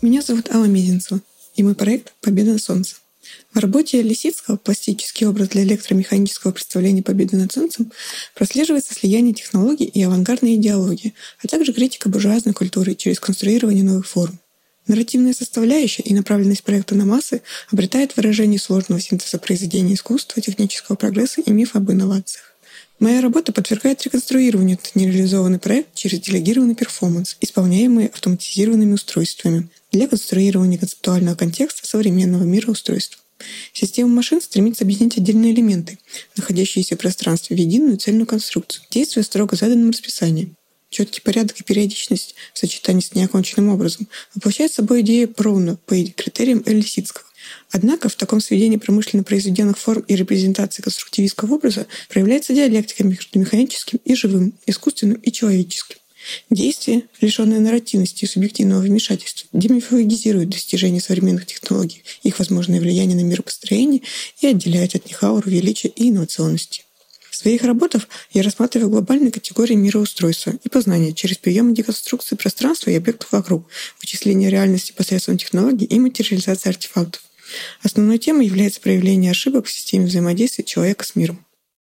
Меня зовут Алла Мизинцева, и мой проект «Победа на солнце». В работе Лисицкого «Пластический образ для электромеханического представления победы над солнцем» прослеживается слияние технологий и авангардной идеологии, а также критика буржуазной культуры через конструирование новых форм. Нарративная составляющая и направленность проекта на массы обретает выражение сложного синтеза произведения искусства, технического прогресса и мифа об инновациях. Моя работа подвергает реконструированию этот нереализованный проект через делегированный перформанс, исполняемый автоматизированными устройствами, для конструирования концептуального контекста современного мироустройства. Система машин стремится объединить отдельные элементы, находящиеся в пространстве, в единую цельную конструкцию, действуя строго заданным расписанием. Четкий порядок и периодичность в сочетании с неоконченным образом воплощает собой идею Проуна по критериям Элисицкого. Однако в таком сведении промышленно произведенных форм и репрезентации конструктивистского образа проявляется диалектика между механическим и живым, искусственным и человеческим. Действие, лишенное нарративности и субъективного вмешательства, демифологизирует достижения современных технологий, их возможное влияние на миропостроение и отделяет от них ауру величия и инновационности. В своих работах я рассматриваю глобальные категории мироустройства и познания через приемы деконструкции пространства и объектов вокруг, вычисление реальности посредством технологий и материализации артефактов. Основной темой является проявление ошибок в системе взаимодействия человека с миром.